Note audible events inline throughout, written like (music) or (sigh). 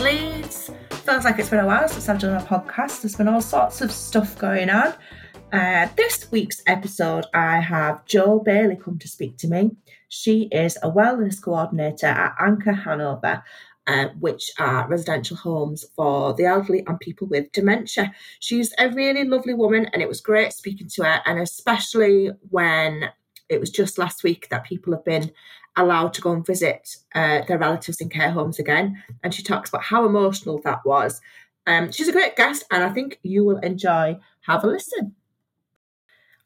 Leeds! Feels like it's been a while since I've done a podcast. There's been all sorts of stuff going on. Uh, this week's episode, I have Jo Bailey come to speak to me. She is a wellness coordinator at Anchor Hanover, uh, which are residential homes for the elderly and people with dementia. She's a really lovely woman, and it was great speaking to her, and especially when it was just last week that people have been allowed to go and visit uh, their relatives in care homes again. And she talks about how emotional that was. Um, she's a great guest, and I think you will enjoy. Have a listen.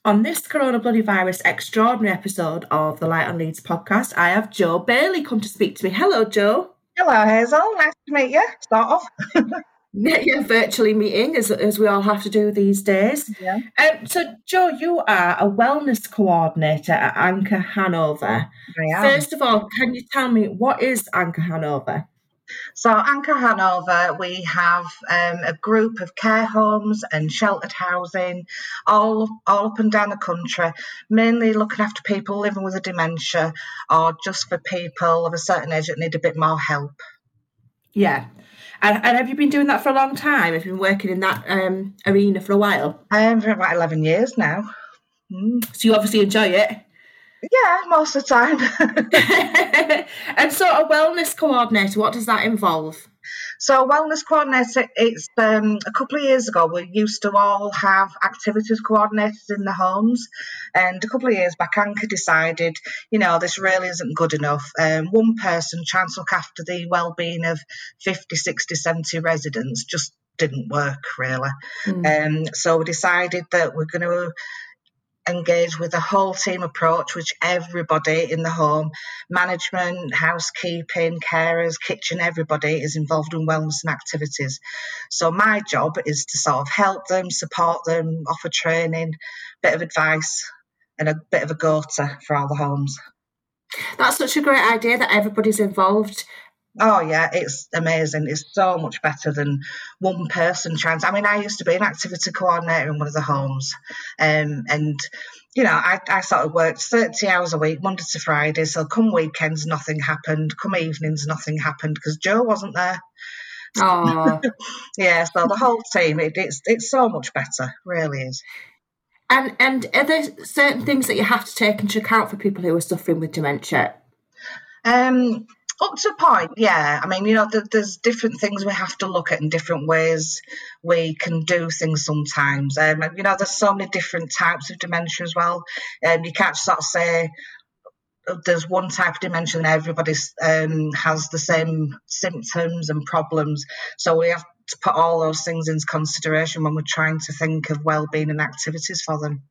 On this Corona Bloody Virus extraordinary episode of the Light on Leeds podcast, I have Joe Bailey come to speak to me. Hello, Joe. Hello, Hazel. Nice to meet you. Start off. (laughs) (laughs) yeah, virtually meeting as, as we all have to do these days. Yeah. Um, so, Joe, you are a wellness coordinator at Anchor Hanover. I am. First of all, can you tell me what is Anchor Hanover? So, Anchor Hanover, we have um, a group of care homes and sheltered housing all, all up and down the country, mainly looking after people living with a dementia or just for people of a certain age that need a bit more help. Yeah. And, and have you been doing that for a long time? Have you been working in that um, arena for a while? I am um, for about 11 years now. Mm. So you obviously enjoy it. Yeah, most of the time. (laughs) and so, a wellness coordinator, what does that involve? So, wellness coordinator, it's um, a couple of years ago, we used to all have activities coordinators in the homes. And a couple of years back, Anchor decided, you know, this really isn't good enough. Um, one person trying to look after the well-being of 50, 60, 70 residents just didn't work really. Mm. Um, so we decided that we're going to engage with a whole team approach, which everybody in the home, management, housekeeping, carers, kitchen, everybody is involved in wellness and activities. So my job is to sort of help them, support them, offer training, bit of advice, and a bit of a go-to for all the homes. That's such a great idea that everybody's involved. Oh yeah, it's amazing. It's so much better than one person trying to. I mean, I used to be an activity coordinator in one of the homes, um, and you know, I, I sort of worked thirty hours a week, Monday to Friday. So come weekends, nothing happened. Come evenings, nothing happened because Joe wasn't there. Oh, (laughs) yeah. So the whole team, it, it's it's so much better, really is. And and are there certain things that you have to take into account for people who are suffering with dementia? Um, up to a point, yeah. I mean, you know, there's different things we have to look at in different ways we can do things sometimes. Um, you know, there's so many different types of dementia as well. Um, you can't sort of say oh, there's one type of dementia and everybody um, has the same symptoms and problems. So we have to put all those things into consideration when we're trying to think of well-being and activities for them.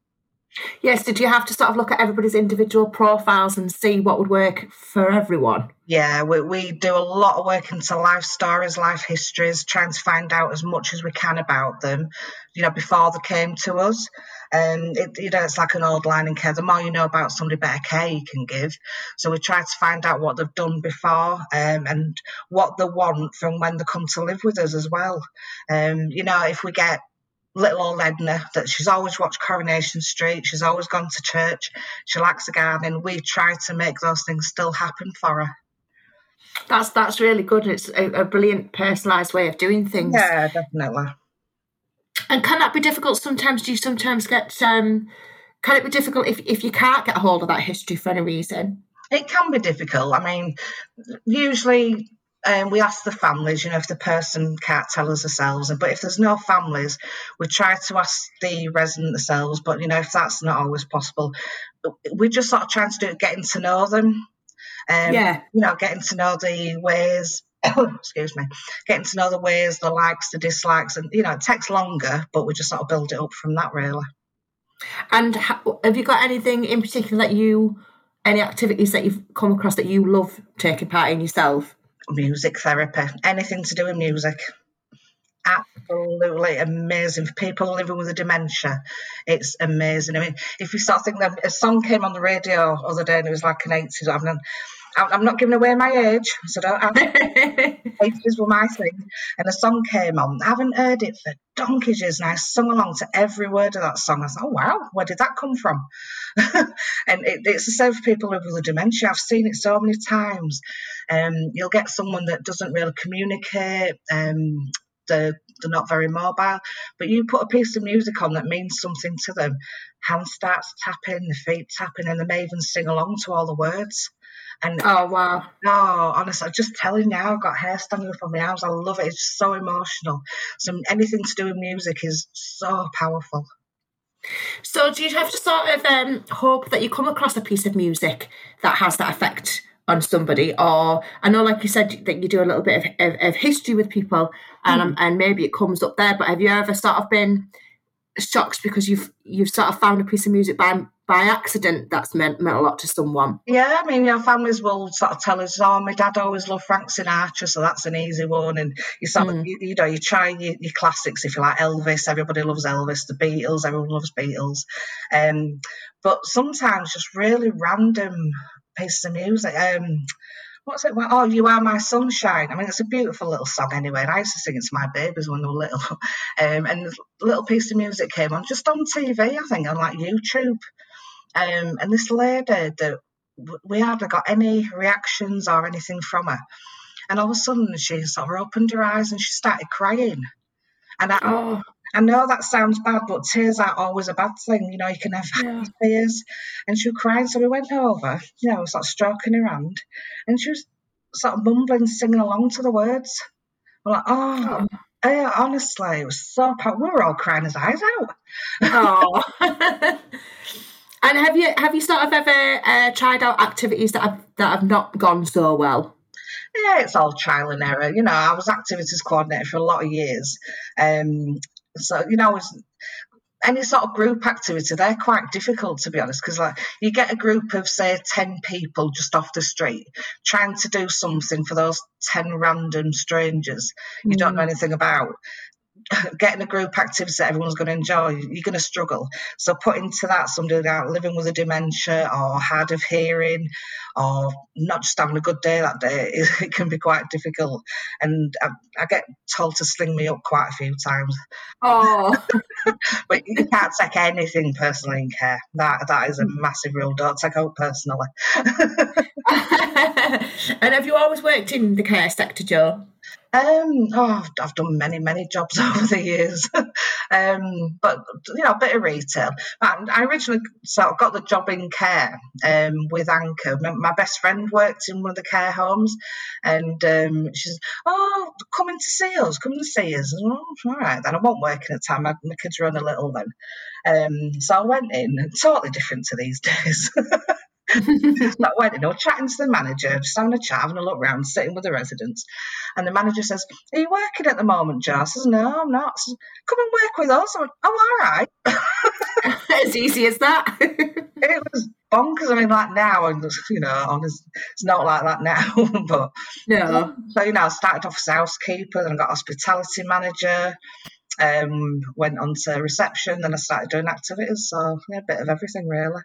Yes, did you have to sort of look at everybody's individual profiles and see what would work for everyone? Yeah, we, we do a lot of work into life stories, life histories, trying to find out as much as we can about them, you know, before they came to us. It, you know, it's like an old line in care. The more you know about somebody, better care you can give. So we try to find out what they've done before um, and what they want from when they come to live with us as well. Um, you know, if we get little old Edna that she's always watched Coronation Street, she's always gone to church, she likes the garden. We try to make those things still happen for her. That's that's really good. It's a, a brilliant personalised way of doing things. Yeah, definitely. And can that be difficult sometimes? Do you sometimes get um can it be difficult if, if you can't get a hold of that history for any reason? It can be difficult. I mean, usually um, we ask the families, you know, if the person can't tell us themselves. But if there's no families, we try to ask the resident themselves. But, you know, if that's not always possible, we're just sort of trying to do it, getting to know them. Um, yeah. You know, getting to know the ways, (coughs) excuse me, getting to know the ways, the likes, the dislikes. And, you know, it takes longer, but we just sort of build it up from that, really. And have you got anything in particular that you, any activities that you've come across that you love taking part in yourself? Music therapy, anything to do with music. Absolutely amazing for people living with a dementia. It's amazing. I mean, if you start thinking, a song came on the radio the other day and it was like an 80s. I'm not, I'm not giving away my age, so don't. H's (laughs) were my thing, and a song came on. I haven't heard it for donkey's years, and I sung along to every word of that song. I thought, oh wow, where did that come from? (laughs) and it, it's the same for people with dementia. I've seen it so many times. Um, you'll get someone that doesn't really communicate. Um, they're, they're not very mobile, but you put a piece of music on that means something to them. Hand starts tapping, the feet tapping, and they may even sing along to all the words. And oh wow! Oh, honestly, I'm just telling you, now, I've got hair standing up on my arms. I love it. It's so emotional. So anything to do with music is so powerful. So do you have to sort of um, hope that you come across a piece of music that has that effect on somebody? Or I know, like you said, that you do a little bit of, of, of history with people, and mm. um, and maybe it comes up there. But have you ever sort of been shocked because you've you've sort of found a piece of music by by accident that's meant meant a lot to someone. Yeah, I mean, your families will sort of tell us, "Oh, my dad always loved Frank Sinatra, so that's an easy one." And you sort mm. of, you, you, know, you try your, your, classics if you like Elvis. Everybody loves Elvis. The Beatles, everyone loves Beatles. Um, but sometimes just really random pieces of music. Um, what's it? Oh, you are my sunshine. I mean, it's a beautiful little song anyway. And I used to sing it to my babies when they were little. (laughs) Um, and a little piece of music came on just on TV, I think, on like YouTube. Um, and this lady that we hardly got any reactions or anything from her. And all of a sudden, she sort of opened her eyes and she started crying. And I, oh. I know that sounds bad, but tears aren't always a bad thing. You know, you can have yeah. tears. And she was crying, so we went over, you know, sort of stroking her hand, and she was sort of mumbling, singing along to the words. We're like, oh, oh. Yeah, honestly, it was so powerful. We were all crying his eyes out. Oh. (laughs) (laughs) have you have you sort of ever uh, tried out activities that have that have not gone so well? Yeah, it's all trial and error. You know, I was activities coordinator for a lot of years, um, so you know, any sort of group activity, they're quite difficult to be honest, because like you get a group of say ten people just off the street trying to do something for those ten random strangers you mm. don't know mm. anything about. Getting a group activity that everyone's going to enjoy, you're going to struggle. So put into that somebody like living with a dementia or hard of hearing or not just having a good day that day, (laughs) it, it can be quite difficult. And I, I, get told to sling me up quite a few times. Oh, (laughs) but you can't take anything personally in care. That that is a hmm. massive rule. Don't take out personally. (laughs) and have you always worked in the care sector, Jo? Um, oh, I've done many, many jobs (laughs) over the years, (laughs) um, but you know, a bit of retail. I originally of got the job in care um, with Anchor. My, best friend worked in one of the care homes, and um, she says, "Oh, coming to see us, come to see us." Oh, all right, then I won't work in a time. My, my kids are on a little then, um, so I went in, totally different to these (laughs) days. Not went, you know, chatting to the manager, just having a chat, having a look around, sitting with the residents. And the manager says, Are you working at the moment? I says, No, I'm not. Says, Come and work with us. I went, Oh, all right. (laughs) as easy as that. (laughs) it was bonkers. I mean, like now, and you know, it's, it's not like that now. (laughs) but no. So you know, I started off as housekeeper, then I got hospitality manager. Um, went on to reception, then I started doing activities. So yeah, a bit of everything really.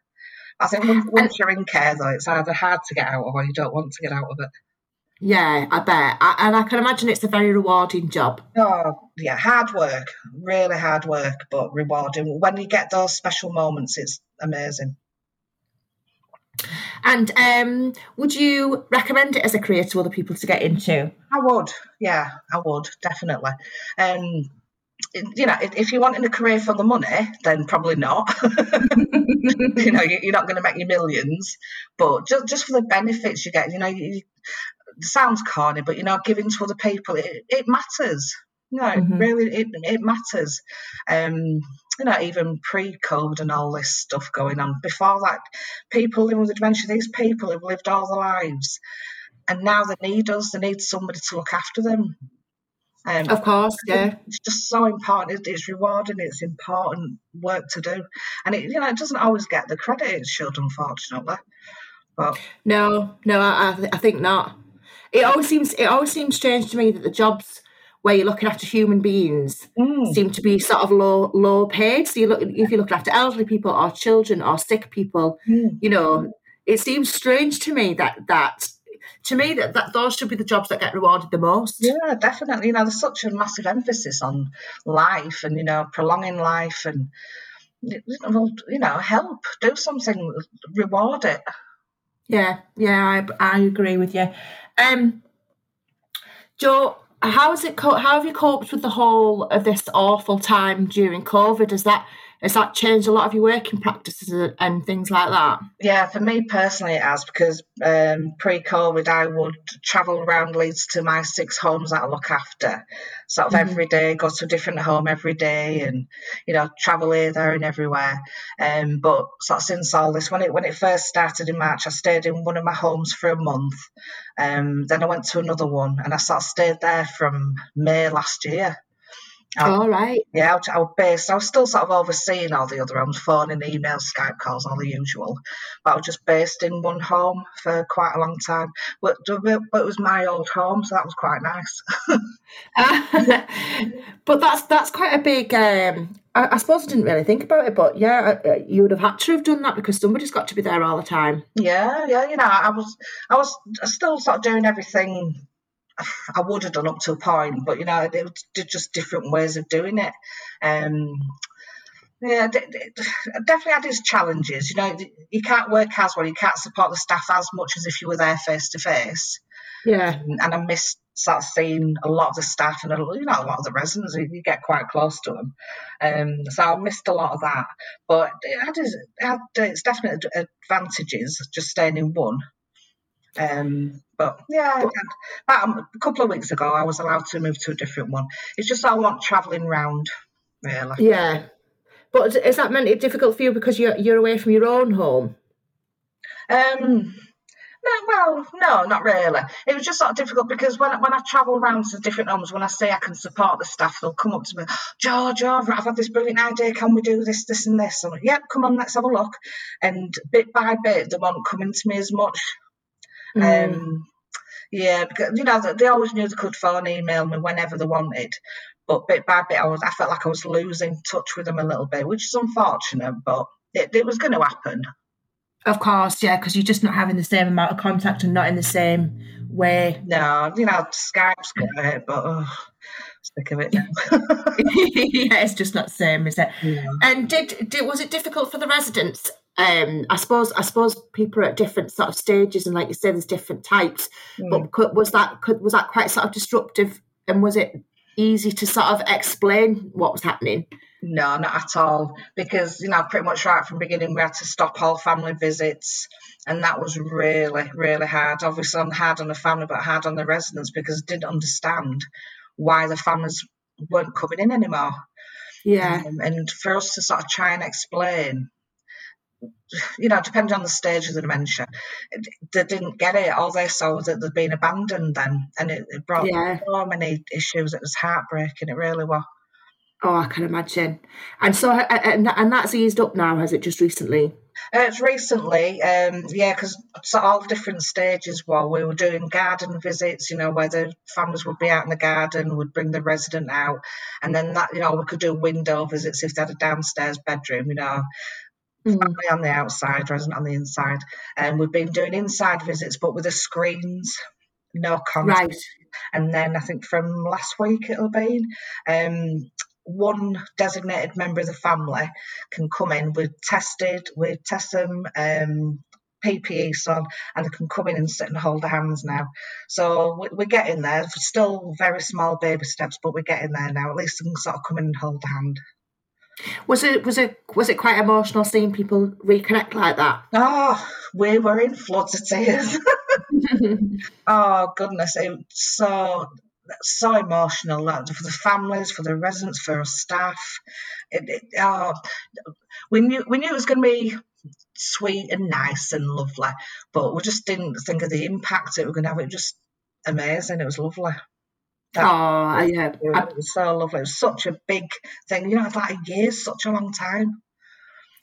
I think once you're in care, though, it's either hard to get out of or you don't want to get out of it. Yeah, I bet. I, and I can imagine it's a very rewarding job. Oh, yeah, hard work, really hard work, but rewarding. When you get those special moments, it's amazing. And um, would you recommend it as a career to other people to get into? I would, yeah, I would definitely. Um, you know, if you're wanting a career for the money, then probably not. (laughs) you know, you're not going to make your millions, but just just for the benefits you get, you know, you, it sounds corny, but you know, giving to other people, it, it matters. You know, mm-hmm. really, it it matters. Um, you know, even pre-COVID and all this stuff going on. Before that, people living with dementia, these people have lived all their lives, and now they need us. They need somebody to look after them. Um, of course, yeah. It's just so important. It's rewarding. It's important work to do, and it you know it doesn't always get the credit it should, unfortunately. But no, no, I, I think not. It always seems it always seems strange to me that the jobs where you're looking after human beings mm. seem to be sort of low low paid. So you look if you're looking after elderly people or children or sick people, mm. you know, it seems strange to me that that to me, that, that those should be the jobs that get rewarded the most. Yeah, definitely. You know, there's such a massive emphasis on life and you know prolonging life and well, you know, help do something, reward it. Yeah, yeah, I, I agree with you. Um, Joe, how is it? How have you coped with the whole of this awful time during COVID? Has that has that changed a lot of your working practices and things like that? Yeah, for me personally, it has because um, pre-COVID, I would travel around Leeds to my six homes that I look after, sort of mm-hmm. every day, go to a different home every day, and you know, travel here, there, and everywhere. Um, but sort of since all this, when it when it first started in March, I stayed in one of my homes for a month. Um, then I went to another one, and I sort of stayed there from May last year. All right. Yeah, I, I was based. I was still sort of overseeing all the other homes, phone and email, Skype calls, all the usual. But I was just based in one home for quite a long time. But, but it was my old home, so that was quite nice. (laughs) but that's that's quite a big. Um, I, I, suppose I didn't really think about it, but yeah, uh, you would have had to have done that because somebody's got to be there all the time. Yeah, yeah. You know, I was I was still sort of doing everything I would have done up to a point, but you know, they were just different ways of doing it. Um, yeah, definitely had its challenges. You know, you can't work as well, you can't support the staff as much as if you were there face to face. Yeah, and I missed that seeing a lot of the staff and a, you know a lot of the residents. You get quite close to them, um, so I missed a lot of that. But it had, it had its definite advantages just staying in one. Um, but yeah, about a couple of weeks ago, I was allowed to move to a different one. It's just I want travelling round, really. Yeah, but is that meant it difficult for you because you're you're away from your own home? Um. No, well, no, not really. It was just sort of difficult because when when I travel around to different homes, when I say I can support the staff, they'll come up to me, George, I've had this brilliant idea. Can we do this, this, and this? I'm like, yep, come on, let's have a look. And bit by bit, they won't come into me as much Mm. Um, yeah, because you know they always knew they could phone, email me whenever they wanted, but bit by bit, I was I felt like I was losing touch with them a little bit, which is unfortunate, but it, it was going to happen. Of course, yeah, because you're just not having the same amount of contact and not in the same way. No, you know, Skype's great, but oh, sick of it (laughs) (laughs) yeah, it's just not the same, is it? Yeah. And did, did was it difficult for the residents um, I suppose I suppose people are at different sort of stages, and like you say, there's different types. Mm. But could, was that could, was that quite sort of disruptive, and was it easy to sort of explain what was happening? No, not at all. Because you know, pretty much right from the beginning, we had to stop all family visits, and that was really, really hard. Obviously, hard on the family, but hard on the residents because they didn't understand why the families weren't coming in anymore. Yeah, um, and for us to sort of try and explain you know, depending on the stage of the dementia, they didn't get it. All they saw was that they'd been abandoned then, and it, it brought yeah. so many issues. It was heartbreaking. It really was. Oh, I can imagine. And so, and, and that's eased up now, has it? Just recently? Uh, it's recently, um, yeah, because so all different stages. While we were doing garden visits, you know, where the families would be out in the garden, would bring the resident out, and then that, you know, we could do window visits if they had a downstairs bedroom, you know, mm. family on the outside, resident on the inside. And um, we've been doing inside visits, but with the screens, no contact. Right. And then I think from last week it'll be um, one designated member of the family can come in. We've tested, we test them. Um, PPE on and they can come in and sit and hold their hands now. So we're getting there. Still very small baby steps, but we're getting there now. At least they can sort of come in and hold the hand. Was it was it was it quite emotional seeing people reconnect like that? Oh, we were in floods of tears. (laughs) oh goodness, it so so emotional that for the families, for the residents, for our staff. It, it, oh, we knew we knew it was going to be sweet and nice and lovely, but we just didn't think of the impact it was going to have. It was just amazing. It was lovely. Oh, yeah. Was so lovely. It such a big thing. You know, it's like a year, such a long time.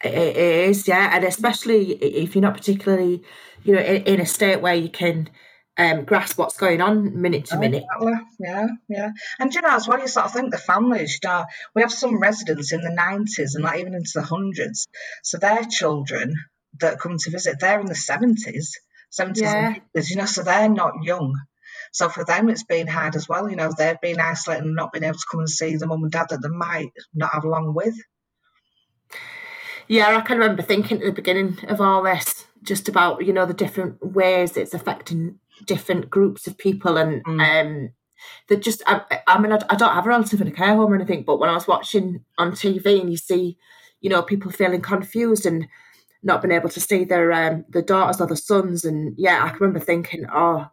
It is, yeah. And especially if you're not particularly, you know, in, in a state where you can um, grasp what's going on minute to oh, minute. Exactly. Yeah, yeah. And you know, as well, you sort of think the families, you know, we have some residents in the 90s and not even into the hundreds. So their children that come to visit, they're in the 70s. 70s Yeah. and 80s, you know, so they're not young. So for them, it's been hard as well. You know, they've been isolated and not been able to come and see the mum and dad that they might not have long with. Yeah, I can remember thinking at the beginning of all this just about you know the different ways it's affecting different groups of people, and um, that just I, I mean I, I don't have a relative in a care home or anything, but when I was watching on TV and you see you know people feeling confused and not being able to see their um, their daughters or their sons, and yeah, I can remember thinking, oh,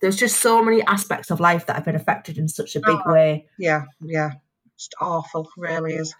there's just so many aspects of life that have been affected in such a big Oh. way. Yeah, yeah. It's awful, really is.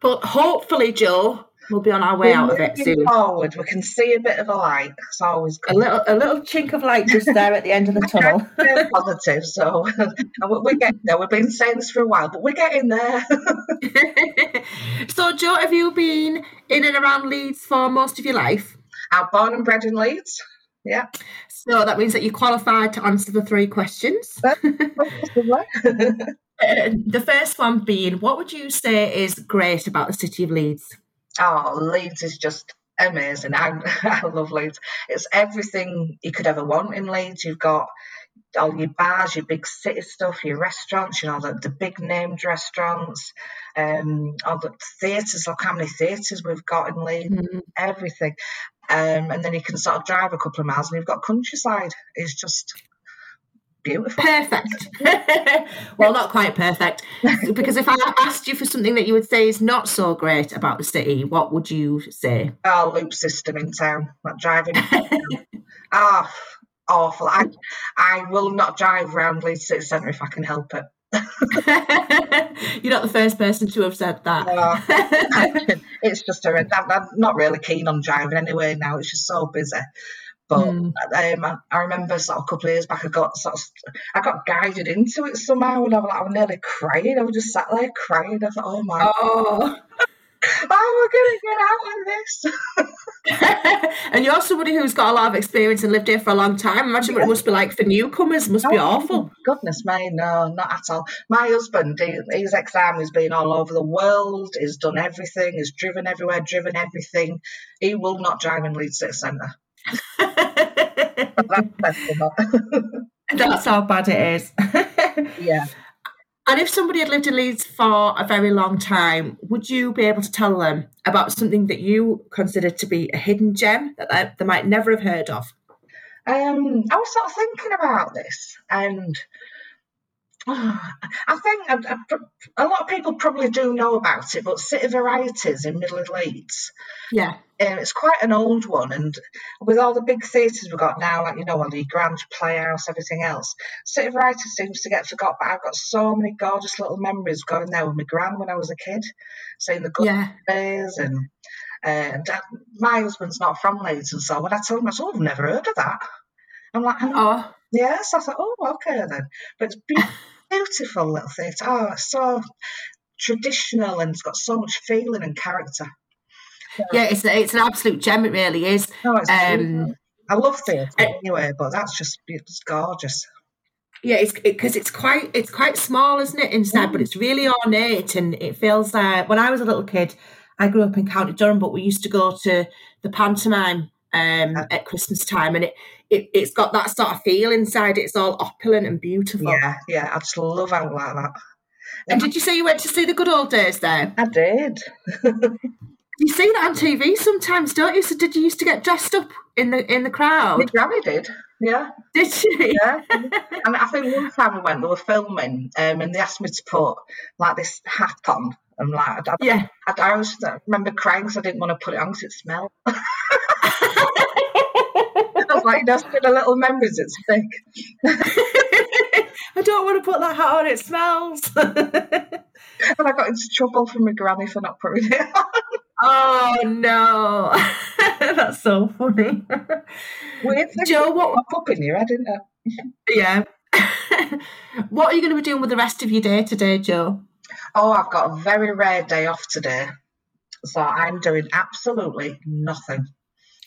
But hopefully, Joe, we'll be on our way We're out of it soon. Forward, we can see a bit of a light. It's always A little, a little chink of light just there at the end of the (laughs) tunnel. Positive, so (laughs) we're getting there. We've been saying this for a while, but we're getting there. (laughs) so, Joe, have you been in and around Leeds for most of your life? I'm born and bred in Leeds. Yeah. So that means that you're qualified to answer the three questions. (laughs) Uh, the first one being, what would you say is great about the city of Leeds? Oh, Leeds is just amazing. I, (laughs) I love Leeds. It's everything you could ever want in Leeds. You've got all your bars, your big city stuff, your restaurants, you know, the, the big named restaurants, um, all the theatres. Look how many theatres we've got in Leeds. Mm, Everything. Um, and then you can sort of drive a couple of miles and you've got countryside. It's just beautiful. Perfect. (laughs) well, not quite perfect. Because if I asked you for something that you would say is not so great about the city, what would you say? Our loop system in town, like driving. Ah, awful. I, I will not drive around Leeds City Centre if I can help it. (laughs) You're not the first person to have said that. No. (laughs) it's just a, I'm, I'm not really keen on driving anyway now. It's just so busy. But Mm. um, I, I remember sort of a couple of years back, I got sort of, I got guided into it somehow, and I was like, I was nearly crying. I was just sat there crying. I thought, oh my, Oh. I going to get out of this? (laughs) and you're somebody who's got a lot of experience and lived here for a long time. Imagine what it must be like for newcomers. It must be Oh, awful. Goodness me, no, not at all. My husband, he, he's ex-army, he's been all over the world, he's done everything, he's driven everywhere, driven everything. He will not drive in Leeds City (laughs) Centre. (laughs) That's how bad it is. yeah. And if somebody had lived in Leeds for a very long time, would you be able to tell them about something that you consider to be a hidden gem that they, might never have heard of? Um, I was sort of thinking about this, and (sighs) I think a, lot of people probably do know about it, but City Varieties in Middle of Leeds, Yeah. um, it's quite an old one, and with all the big theatres we've got now, like you know, the Grand Playhouse, everything else, City Varieties seems to get forgot. But I've got so many gorgeous little memories going there with my gran when I was a kid, seeing the good Yeah. days and. And uh, my husband's not from Leeds, and so when I told him, I said, "Oh, I've never heard of that." I'm like, Oh, Yes, I thought, oh, okay then. But it's be- (laughs) beautiful little theatre. Oh, it's so traditional and it's got so much feeling and character. yeah, it's, it's an absolute gem. It really is. No, it's Um. I love theatre uh, anyway, but that's just it's gorgeous. Yeah, it's because it's quite it's quite small, isn't it, inside? But it's really ornate, and it feels like when I was a little kid, I grew up in County Durham, but we used to go to the pantomime um, at Christmas time, and it, it it's got that sort of feel inside. It's all opulent and beautiful. Yeah, yeah, I just love out like that. And did you say you went to see the good old days there? I did. You see that on TV sometimes, don't you? So did you used to get dressed up in the in the crowd? granny did. Yeah, Did you? yeah. and I think one time we went, they were filming, um, and they asked me to put like this hat on. I'm like, I, Yeah. I, I was, I remember crying because I didn't want to put it on because it smelled. (laughs) Like, been a little memories, it's big. (laughs) I don't want to put that hat on. It smells. (laughs) And I got into trouble from my granny for not putting it on. (laughs) oh no, that's so funny. Weird thing Joe, what? pop up in your head, isn't it? Yeah. what are you going to be doing with the rest of your day today, Joe? Oh, I've got a very rare day off today. So I'm doing absolutely nothing.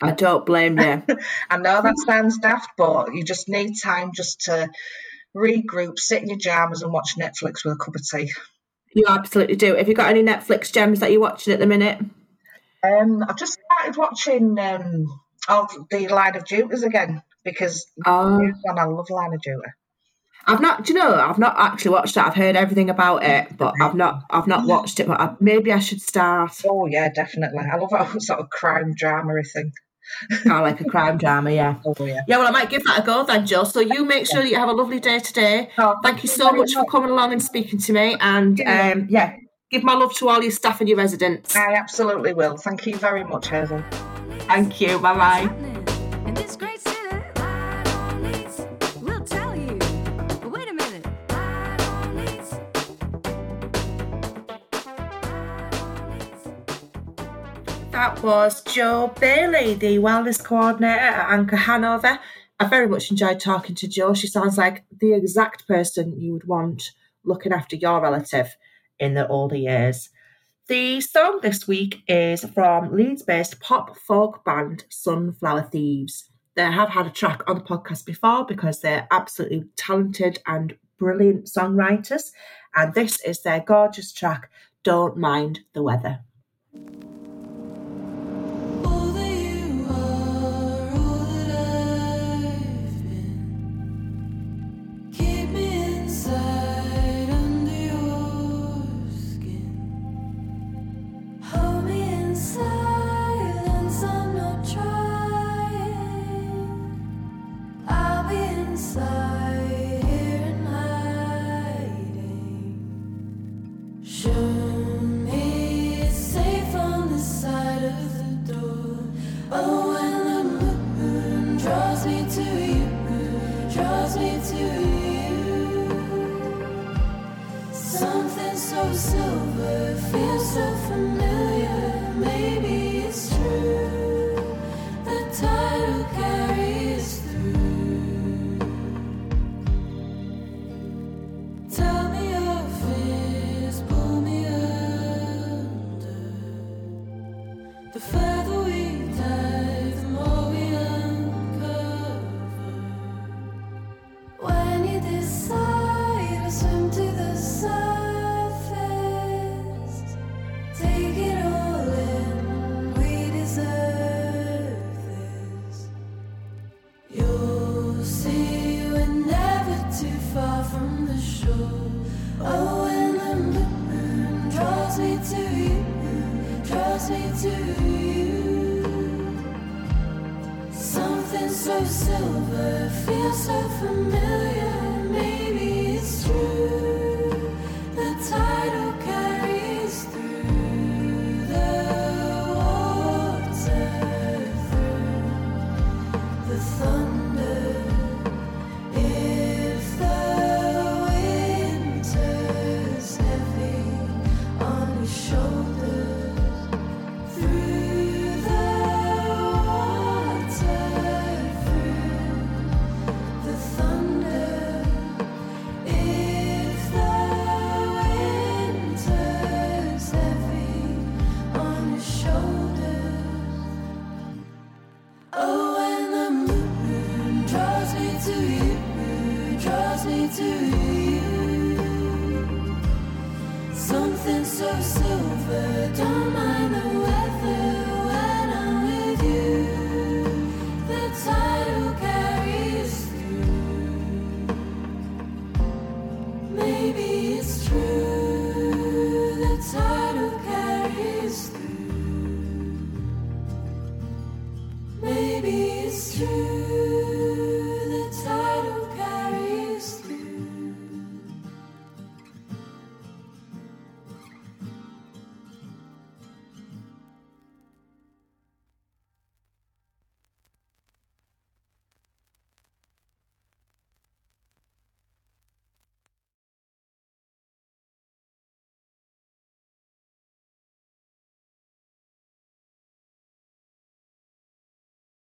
I don't blame you. (laughs) I know that sounds daft, but you just need time just to regroup, sit in your jammers and watch Netflix with a cup of tea. you absolutely do. Have you got any Netflix gems that you're watching at the minute? Um, I've just started watching um, oh, the Line of Duties again because Oh. and I love Line of Duty. I've not, do you know, I've not actually watched it. I've heard everything about it, but I've not, I've not watched it. But I, maybe I should start. Oh yeah, definitely. I love that (laughs) sort of crime drama thing. Kind of like a crime drama, yeah. (laughs) Oh yeah. Yeah, well, I might give that a go then, Joe. So you make sure that you have a lovely day today. Oh, Thank you so very much for coming along and speaking to me. And Yeah. um, yeah, give my love to all your staff and your residents. I absolutely will. Thank you very much, Hazel. Thank you. Bye bye. That was Joe Bailey, the wellness coordinator at Anchor Hanover. I very much enjoyed talking to Joe. She sounds like the exact person you would want looking after your relative in the older years. The song this week is from Leeds based pop folk band Sunflower Thieves. They have had a track on the podcast before because they're absolutely talented and brilliant songwriters. And this is their gorgeous track, Don't Mind the Weather. The